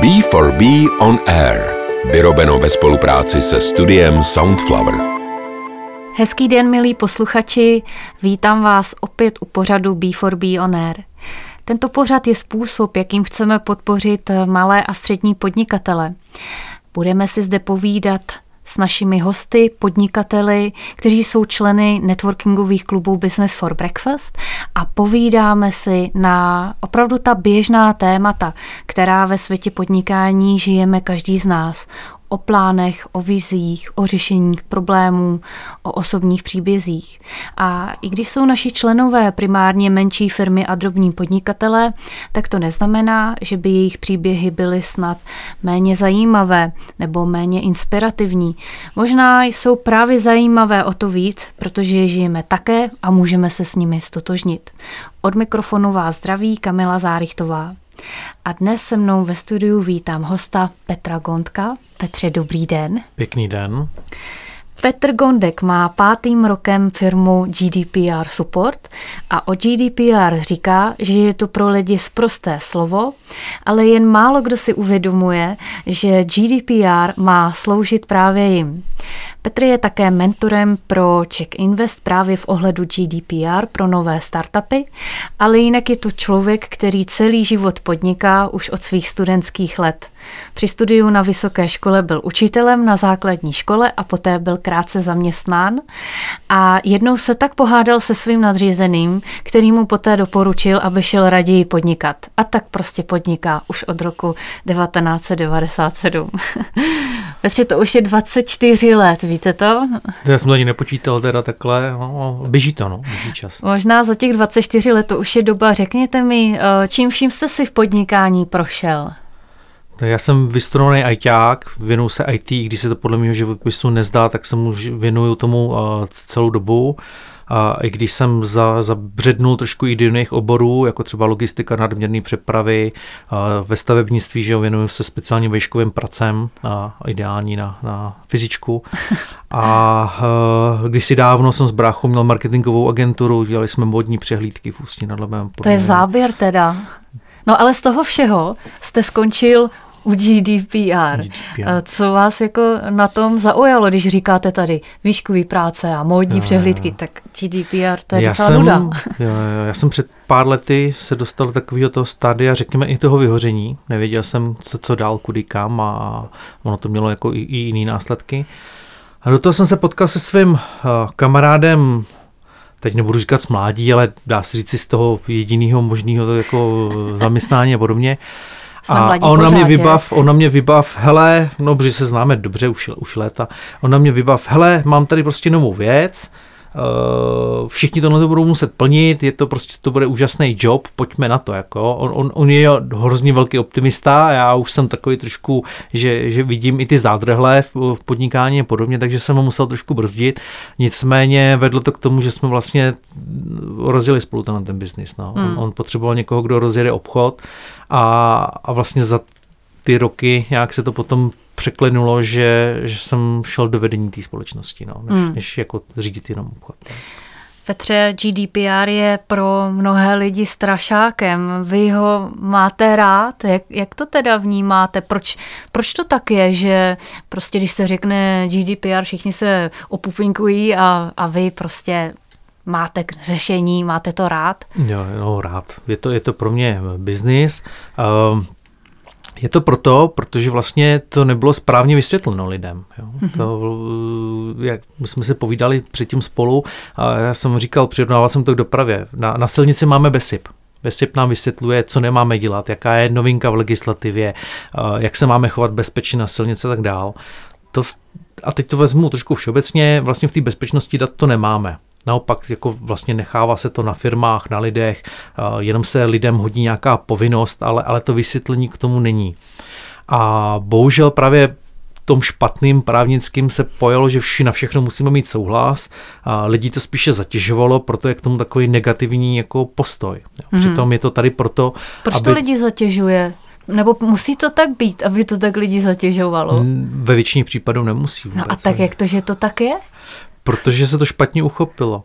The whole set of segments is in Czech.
B4B On Air. Vyrobeno ve spolupráci se studiem Soundflower. Hezký den, milí posluchači, vítám vás opět u pořadu B4B On Air. Tento pořad je způsob, jakým chceme podpořit malé a střední podnikatele. Budeme si zde povídat s našimi hosty, podnikateli, kteří jsou členy networkingových klubů Business for Breakfast a povídáme si na opravdu ta běžná témata, která ve světě podnikání žijeme každý z nás o plánech, o vizích, o řešení problémů, o osobních příbězích. A i když jsou naši členové primárně menší firmy a drobní podnikatelé, tak to neznamená, že by jejich příběhy byly snad méně zajímavé nebo méně inspirativní. Možná jsou právě zajímavé o to víc, protože je žijeme také a můžeme se s nimi stotožnit. Od mikrofonu vás zdraví Kamila Zárichtová. A dnes se mnou ve studiu vítám hosta Petra Gondka. Petře, dobrý den. Pěkný den. Petr Gondek má pátým rokem firmu GDPR Support a o GDPR říká, že je to pro lidi zprosté slovo, ale jen málo kdo si uvědomuje, že GDPR má sloužit právě jim. Petr je také mentorem pro Czech Invest právě v ohledu GDPR pro nové startupy, ale jinak je to člověk, který celý život podniká už od svých studentských let. Při studiu na vysoké škole byl učitelem na základní škole a poté byl krátce zaměstnán a jednou se tak pohádal se svým nadřízeným, který mu poté doporučil, aby šel raději podnikat. A tak prostě podniká už od roku 1997. Petře, to už je 24 let, víte to? Já jsem to ani nepočítal teda takhle, no, běží to, no, běží čas. Možná za těch 24 let to už je doba. Řekněte mi, eh, čím vším jste si v podnikání prošel? Já jsem vystudovaný ITák, věnuju se IT, když se to podle mého životopisu nezdá, tak se mu věnuju tomu uh, celou dobu. A i když jsem za, zabřednul trošku i do jiných oborů, jako třeba logistika, nadměrné přepravy, ve stavebnictví, že věnuju se speciálně vejškovým pracem, a ideální na, na fyzičku. A když si dávno jsem s bráchou měl marketingovou agenturu, dělali jsme modní přehlídky v Ústí nad Labem. To je záběr teda. No ale z toho všeho jste skončil u GDPR. GDPR. Co vás jako na tom zaujalo, když říkáte tady výškový práce a módní přehlídky, tak GDPR to je já docela jsem, nuda. Jo, jo, já jsem před pár lety se dostal do takového toho stádia, řekněme i toho vyhoření. Nevěděl jsem, co, co dál, kudy kam a ono to mělo jako i, i jiný následky. A do toho jsem se potkal se svým uh, kamarádem teď nebudu říkat mládí, ale dá se říct si z toho jediného možného jako zaměstnání a podobně. A, a on na mě vybav, on na mě vybav, hele, no, protože se známe dobře už, už léta, on na mě vybav, hele, mám tady prostě novou věc, všichni tohle to budou muset plnit, je to prostě, to bude úžasný job, pojďme na to, jako. On, on, on je hrozně velký optimista, já už jsem takový trošku, že, že vidím i ty zádrhle v podnikání a podobně, takže jsem ho musel trošku brzdit, nicméně vedlo to k tomu, že jsme vlastně rozjeli spolu ten, ten biznis, no. Hmm. On, on potřeboval někoho, kdo rozjede obchod a, a vlastně za ty roky nějak se to potom překlenulo, že, že jsem šel do vedení té společnosti, no, než, hmm. než jako řídit jenom obchod. Petře, GDPR je pro mnohé lidi strašákem. Vy ho máte rád? Jak, jak to teda vnímáte? Proč, proč to tak je, že prostě když se řekne GDPR, všichni se opupinkují a, a vy prostě máte k řešení, máte to rád? Jo, no, rád. Je to, je to pro mě biznis. Uh, je to proto, protože vlastně to nebylo správně vysvětleno lidem. Jo. Mm-hmm. To, jak jsme se povídali předtím spolu, a já jsem říkal, přirovnával jsem to k dopravě. Na, na silnici máme BESIP. BESIP nám vysvětluje, co nemáme dělat, jaká je novinka v legislativě, jak se máme chovat bezpečně na silnici a tak dál. To, a teď to vezmu trošku všeobecně, vlastně v té bezpečnosti dat to nemáme. Naopak jako vlastně nechává se to na firmách, na lidech, jenom se lidem hodí nějaká povinnost, ale, ale to vysvětlení k tomu není. A bohužel právě tom špatným právnickým se pojalo, že vši na všechno musíme mít souhlas a lidi to spíše zatěžovalo, proto je k tomu takový negativní jako postoj. Mhm. Přitom je to tady proto, Proč aby... to lidi zatěžuje? Nebo musí to tak být, aby to tak lidi zatěžovalo? Ve většině případů nemusí vůbec. No a tak jak to, že to tak je? Protože se to špatně uchopilo.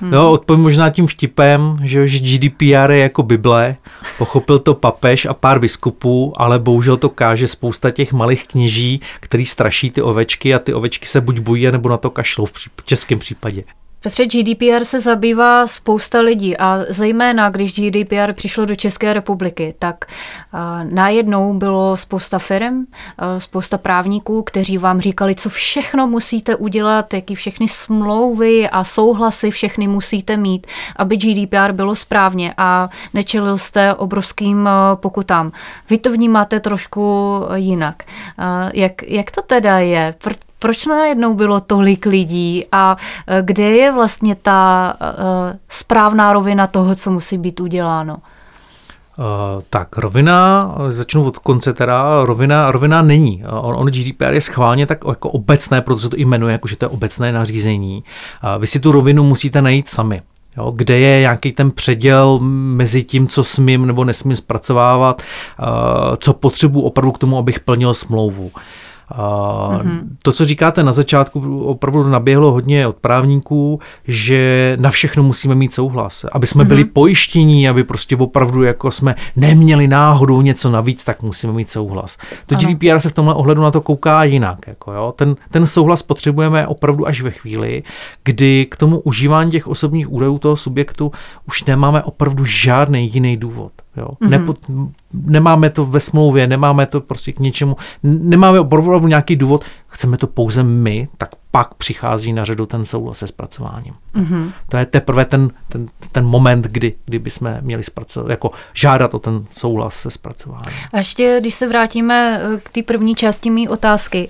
No, odpovím možná tím vtipem, že, že GDPR je jako Bible, pochopil to papež a pár biskupů, ale bohužel to káže spousta těch malých kněží, který straší ty ovečky a ty ovečky se buď bojí, nebo na to kašlou v českém případě. Petře, GDPR se zabývá spousta lidí a zejména, když GDPR přišlo do České republiky, tak najednou bylo spousta firm, spousta právníků, kteří vám říkali, co všechno musíte udělat, jaký všechny smlouvy a souhlasy všechny musíte mít, aby GDPR bylo správně a nečelil jste obrovským pokutám. Vy to vnímáte trošku jinak. Jak, jak to teda je? proč najednou bylo tolik lidí a e, kde je vlastně ta uh, správná rovina toho, co musí být uděláno? Uh, tak, rovina, začnu od konce teda, rovina, rovina není. On, on GDPR je schválně tak jako obecné, protože to jmenuje, jako že to je obecné nařízení. Uh, vy si tu rovinu musíte najít sami. Jo, kde je nějaký ten předěl mezi tím, co smím nebo nesmím zpracovávat, uh, co potřebuji opravdu k tomu, abych plnil smlouvu. Uh, mm-hmm. To, co říkáte na začátku, opravdu naběhlo hodně od právníků, že na všechno musíme mít souhlas. Aby jsme mm-hmm. byli pojištění, aby prostě opravdu jako jsme neměli náhodou něco navíc, tak musíme mít souhlas. To ano. GDPR se v tomhle ohledu na to kouká jinak. Jako jo. Ten, ten souhlas potřebujeme opravdu až ve chvíli, kdy k tomu užívání těch osobních údajů toho subjektu už nemáme opravdu žádný jiný důvod. Jo. Mm-hmm. Nepo, nemáme to ve smlouvě, nemáme to prostě k něčemu, nemáme opravdu nějaký důvod, chceme to pouze my, tak pak přichází na řadu ten souhlas se zpracováním. Mm-hmm. To je teprve ten, ten, ten moment, kdy, kdy bychom měli zpracovat, jako žádat o ten souhlas se zpracováním. A ještě, když se vrátíme eh, k té první části mé otázky,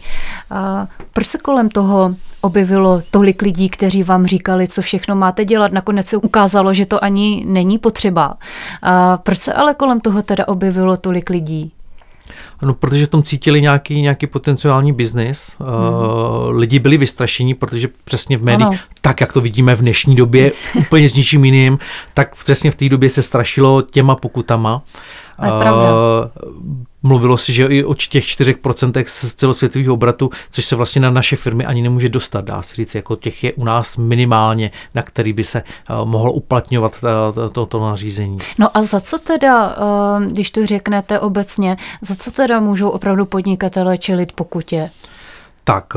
a proč se kolem toho objevilo tolik lidí, kteří vám říkali, co všechno máte dělat. Nakonec se ukázalo, že to ani není potřeba. A proč se ale kolem toho teda objevilo tolik lidí? No, protože v tom cítili nějaký, nějaký potenciální biznis. Hmm. Uh, lidi byli vystrašení, protože přesně v médiích, ano. tak jak to vidíme v dnešní době, úplně s ničím jiným, tak přesně v té době se strašilo těma pokutama. Uh, mluvilo si, že i o těch 4% z celosvětového obratu, což se vlastně na naše firmy ani nemůže dostat, dá se říct, jako těch je u nás minimálně, na který by se uh, mohlo uplatňovat uh, to, to nařízení. No a za co teda, když to řeknete obecně, za co teda můžou opravdu podnikatelé čelit pokutě? Tak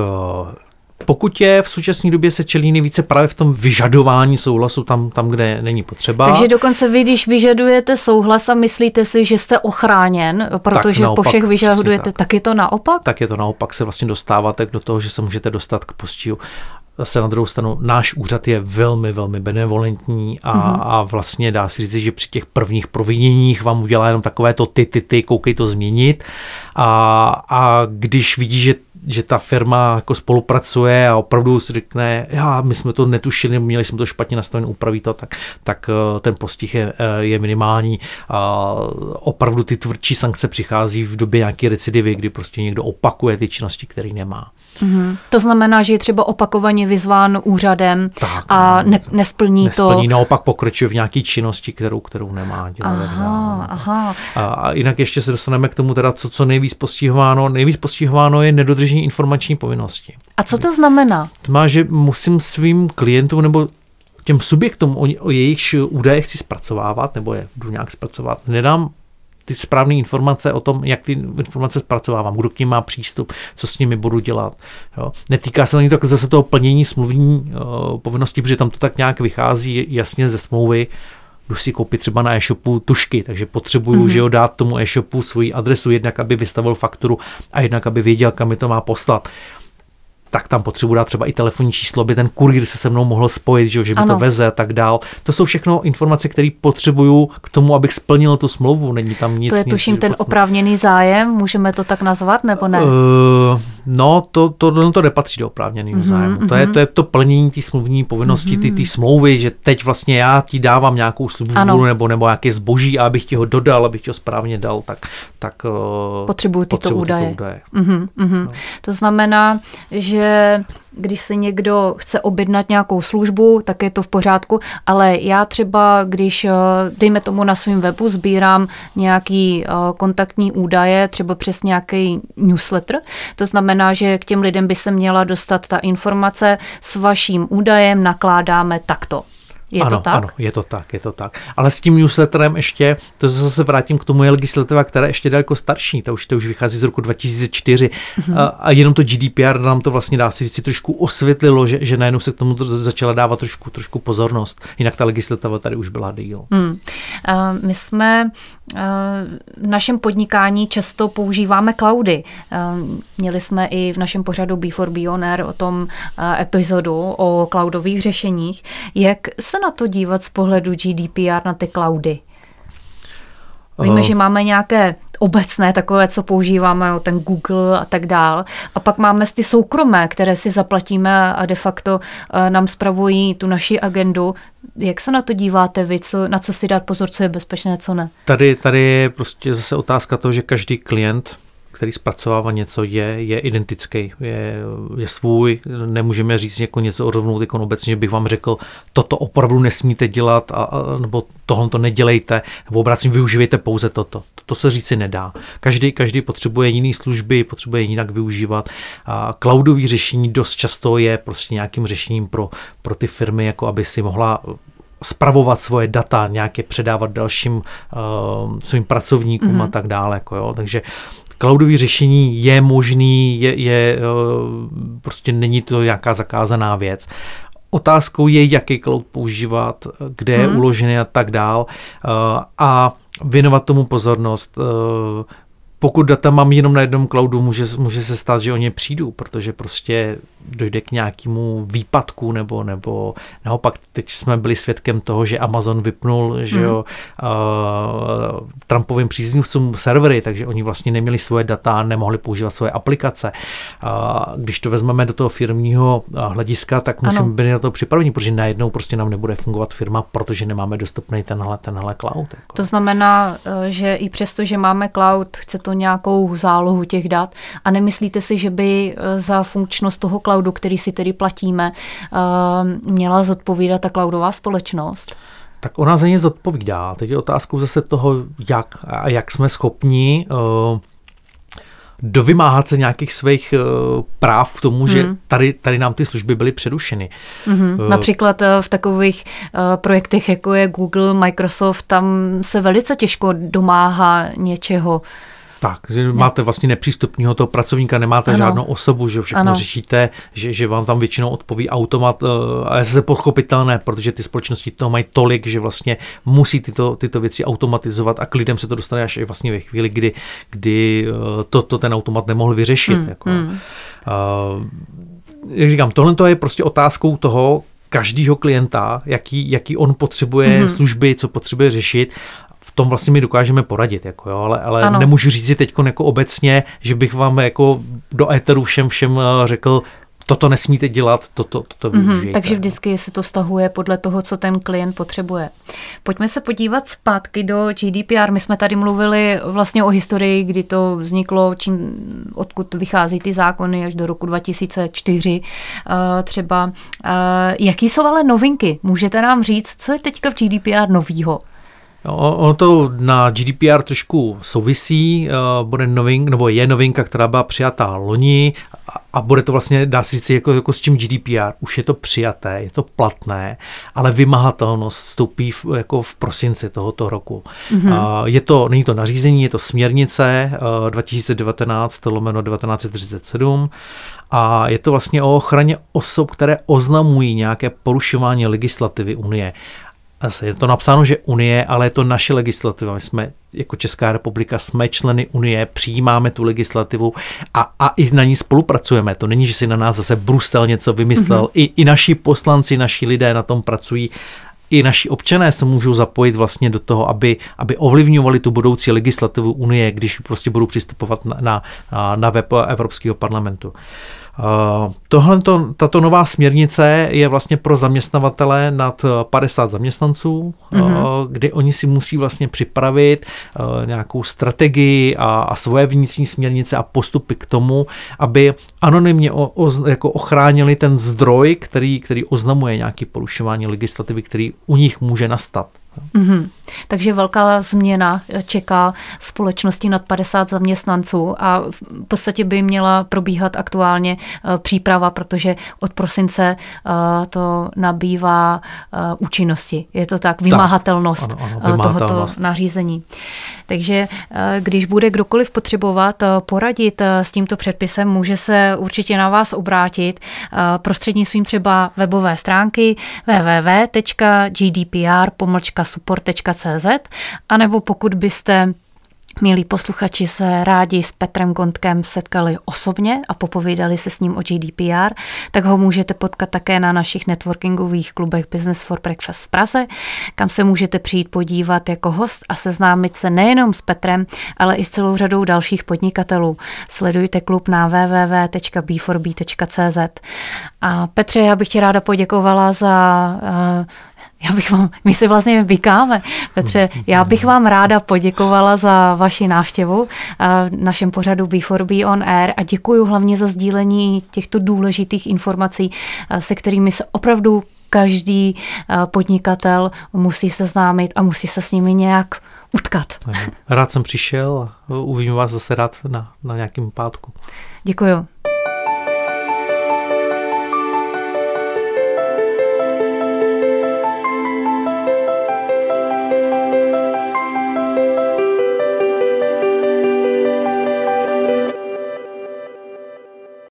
pokud je v současné době se čelí nejvíce právě v tom vyžadování souhlasu tam, tam, kde není potřeba. Takže dokonce vy, když vyžadujete souhlas a myslíte si, že jste ochráněn, protože naopak, po všech vyžadujete, tak. tak je to naopak? Tak je to naopak, se vlastně dostáváte do toho, že se můžete dostat k postihu. Zase na druhou stranu, náš úřad je velmi, velmi benevolentní a, mm-hmm. a vlastně dá se říct, že při těch prvních proviněních vám udělá jenom takové to ty, ty, ty, koukej to změnit. A, a když vidí, že že ta firma jako spolupracuje a opravdu si řekne, já, my jsme to netušili, měli jsme to špatně nastavené, upraví to, tak, tak eh, ten postih je, eh, je minimální. A opravdu ty tvrdší sankce přichází v době nějaké recidivy, kdy prostě někdo opakuje ty činnosti, které nemá. Mm-hmm. To znamená, že je třeba opakovaně vyzván úřadem tak, a ne, nesplní, nesplní to. naopak pokračuje v nějaké činnosti, kterou, kterou nemá dělat. Aha, aha. A, a jinak ještě se dostaneme k tomu, teda, co, co nejvíc postihováno. Nejvíc postihováno je nedodržení informační povinnosti. A co to znamená? To má, že musím svým klientům nebo těm subjektům, o, o jejich údaje chci zpracovávat, nebo je budu nějak zpracovat, nedám ty správné informace o tom, jak ty informace zpracovávám, kdo k ním má přístup, co s nimi budu dělat. Jo. Netýká se ani tak zase toho plnění smluvní uh, povinnosti, protože tam to tak nějak vychází jasně ze smlouvy, jdu si koupit třeba na e-shopu tušky, takže potřebuju, mm-hmm. že ho dát tomu e-shopu svoji adresu, jednak aby vystavil fakturu a jednak aby věděl, kam mi to má poslat tak tam potřebuji dát třeba i telefonní číslo, aby ten kurýr se se mnou mohl spojit, že, že mi to veze a tak dál. To jsou všechno informace, které potřebuju k tomu, abych splnil tu smlouvu. Není tam nic. To je tuším nic, ten oprávněný zájem, můžeme to tak nazvat, nebo ne? Uh, no, to, to, to, to nepatří do oprávněného mm-hmm, zájmu. Mm-hmm. To, je, mhm. to je to plnění té smluvní povinnosti, mm-hmm. ty, ty smlouvy, že teď vlastně já ti dávám nějakou službu nebo, nebo nějaké zboží a abych ti ho dodal, abych ti ho správně dal, tak, tak uh, potřebuju tyto potřebuji údaje. Tyto údaje. Mm-hmm, mm-hmm. No. To znamená, že že když si někdo chce objednat nějakou službu, tak je to v pořádku, ale já třeba, když, eh, dejme tomu na svém webu, sbírám nějaký eh, kontaktní údaje, třeba přes nějaký newsletter, to znamená, že k těm lidem by se měla dostat ta informace s vaším údajem nakládáme takto. Je ano, to tak? Ano, je to tak, je to tak. Ale s tím newsletterem ještě, to zase vrátím k tomu, je legislativa, která je ještě daleko starší, to už, to už vychází z roku 2004 mm-hmm. a, a jenom to GDPR nám to vlastně dá si říct, trošku osvětlilo, že, že najednou se k tomu začala dávat trošku, trošku pozornost. Jinak ta legislativa tady už byla díl. Hmm. Uh, my jsme uh, v našem podnikání často používáme cloudy. Uh, měli jsme i v našem pořadu B4B On Air o tom epizodu o cloudových řešeních. Jak se na to dívat z pohledu GDPR na ty cloudy? Víme, že máme nějaké obecné, takové, co používáme, ten Google a tak dál. A pak máme ty soukromé, které si zaplatíme a de facto eh, nám spravují tu naši agendu. Jak se na to díváte vy, co, na co si dát pozor, co je bezpečné, co ne? Tady, tady je prostě zase otázka toho, že každý klient který zpracovává něco, je, je identický, je, je svůj. Nemůžeme říct jako něco odrovnout jako obecně, že bych vám řekl, toto opravdu nesmíte dělat, a, a, nebo tohle to nedělejte, nebo obrácím využívejte pouze toto. To se říci nedá. Každý, každý potřebuje jiný služby, potřebuje jinak využívat. A cloudový řešení dost často je prostě nějakým řešením pro, pro ty firmy, jako aby si mohla spravovat svoje data, nějaké předávat dalším uh, svým pracovníkům mm-hmm. a tak dále. Jako jo. Takže cloudové řešení je možný, je, je, eh, prostě není to nějaká zakázaná věc. Otázkou je, jaký cloud používat, kde je hmm. uložený a tak dál eh, a věnovat tomu pozornost. Eh, pokud data mám jenom na jednom cloudu, může, může se stát, že o ně přijdu, protože prostě dojde k nějakému výpadku, nebo, nebo naopak teď jsme byli svědkem toho, že Amazon vypnul, mm. že jo, uh, Trumpovým příznivcům servery, takže oni vlastně neměli svoje data, nemohli používat svoje aplikace. Uh, když to vezmeme do toho firmního hlediska, tak musíme být na to připraveni, protože najednou prostě nám nebude fungovat firma, protože nemáme dostupný tenhle, tenhle cloud. Jako. To znamená, že i přesto, že máme cloud, chce to nějakou zálohu těch dat a nemyslíte si, že by za funkčnost toho cloudu který si tedy platíme, eh, měla zodpovídat ta cloudová společnost? Tak ona za ně zodpovídá. Teď je otázkou zase toho, jak a jak jsme schopni uh, dovymáhat se nějakých svých uh, práv k tomu, mm. že tady, tady nám ty služby byly přerušeny. Mm-hmm. Uh, Například uh, v takových uh, projektech, jako je Google, Microsoft, tam se velice těžko domáhá něčeho. Tak, že ne. máte vlastně nepřístupního toho pracovníka, nemáte ano. žádnou osobu, že všechno ano. řešíte, že, že vám tam většinou odpoví automat eh, a je se pochopitelné, protože ty společnosti toho mají tolik, že vlastně musí tyto, tyto věci automatizovat a k lidem se to dostane až vlastně ve chvíli, kdy, kdy eh, to, to ten automat nemohl vyřešit. Hmm. Jako. Hmm. Uh, jak říkám, tohle je prostě otázkou toho, každého klienta, jaký, jaký on potřebuje mm-hmm. služby, co potřebuje řešit v tom vlastně my dokážeme poradit, jako jo, ale, ale nemůžu říct si teď jako obecně, že bych vám jako do éteru všem všem eh, řekl, toto nesmíte dělat, toto, toto mhm, využijete. Mm-hmm, takže vždycky se to stahuje podle toho, co ten klient potřebuje. Pojďme se podívat zpátky do GDPR. My jsme tady mluvili vlastně o historii, kdy to vzniklo, čím, odkud vychází ty zákony až do roku 2004 uh, eh, třeba. Uh, jaký jsou ale novinky? Můžete nám říct, co je teďka v GDPR novýho? Ono to na GDPR trošku souvisí, eh, bude novink, nebo je novinka, která byla přijatá loni a bude to vlastně, dá se říct, jako, jako s čím GDPR. Už je to přijaté, je to platné, ale vymahatelnost vstoupí v, jako v prosinci tohoto roku. Mm-hmm. Je to, není to nařízení, je to směrnice 2019 eh, lomeno 1937 a je to vlastně o ochraně osob, které oznamují nějaké porušování legislativy Unie. Zase je to napsáno, že Unie, ale je to naše legislativa. My jsme jako Česká republika, jsme členy Unie, přijímáme tu legislativu a, a i na ní spolupracujeme. To není, že si na nás zase Brusel něco vymyslel. Mm-hmm. I, I naši poslanci, naši lidé na tom pracují i naši občané se můžou zapojit vlastně do toho, aby, aby ovlivňovali tu budoucí legislativu Unie, když prostě budou přistupovat na, na, na web Evropského parlamentu. Tohle, tato nová směrnice je vlastně pro zaměstnavatele nad 50 zaměstnanců, mm-hmm. kdy oni si musí vlastně připravit nějakou strategii a, a svoje vnitřní směrnice a postupy k tomu, aby anonymně o, o, jako ochránili ten zdroj, který, který oznamuje nějaké porušování legislativy, který u nich může nastat. Mm-hmm. Takže velká změna čeká společnosti nad 50 zaměstnanců a v podstatě by měla probíhat aktuálně eh, příprava, protože od prosince eh, to nabývá eh, účinnosti. Je to tak, vymahatelnost, tak, ano, ano, tohoto nařízení. Takže když bude kdokoliv potřebovat poradit s tímto předpisem, může se určitě na vás obrátit prostřednictvím třeba webové stránky www.gdpr.support.cz anebo pokud byste Milí posluchači se rádi s Petrem Gondkem setkali osobně a popovídali se s ním o GDPR, tak ho můžete potkat také na našich networkingových klubech Business for Breakfast v Praze, kam se můžete přijít podívat jako host a seznámit se nejenom s Petrem, ale i s celou řadou dalších podnikatelů. Sledujte klub na www.b4b.cz. A Petře, já bych ti ráda poděkovala za uh, já bych vám, my si vlastně vykáme, Petře, já bych vám ráda poděkovala za vaši návštěvu v našem pořadu B4B on Air a děkuji hlavně za sdílení těchto důležitých informací, se kterými se opravdu každý podnikatel musí seznámit a musí se s nimi nějak utkat. Rád jsem přišel a uvidím vás zase rád na, na nějakým pátku. Děkuji.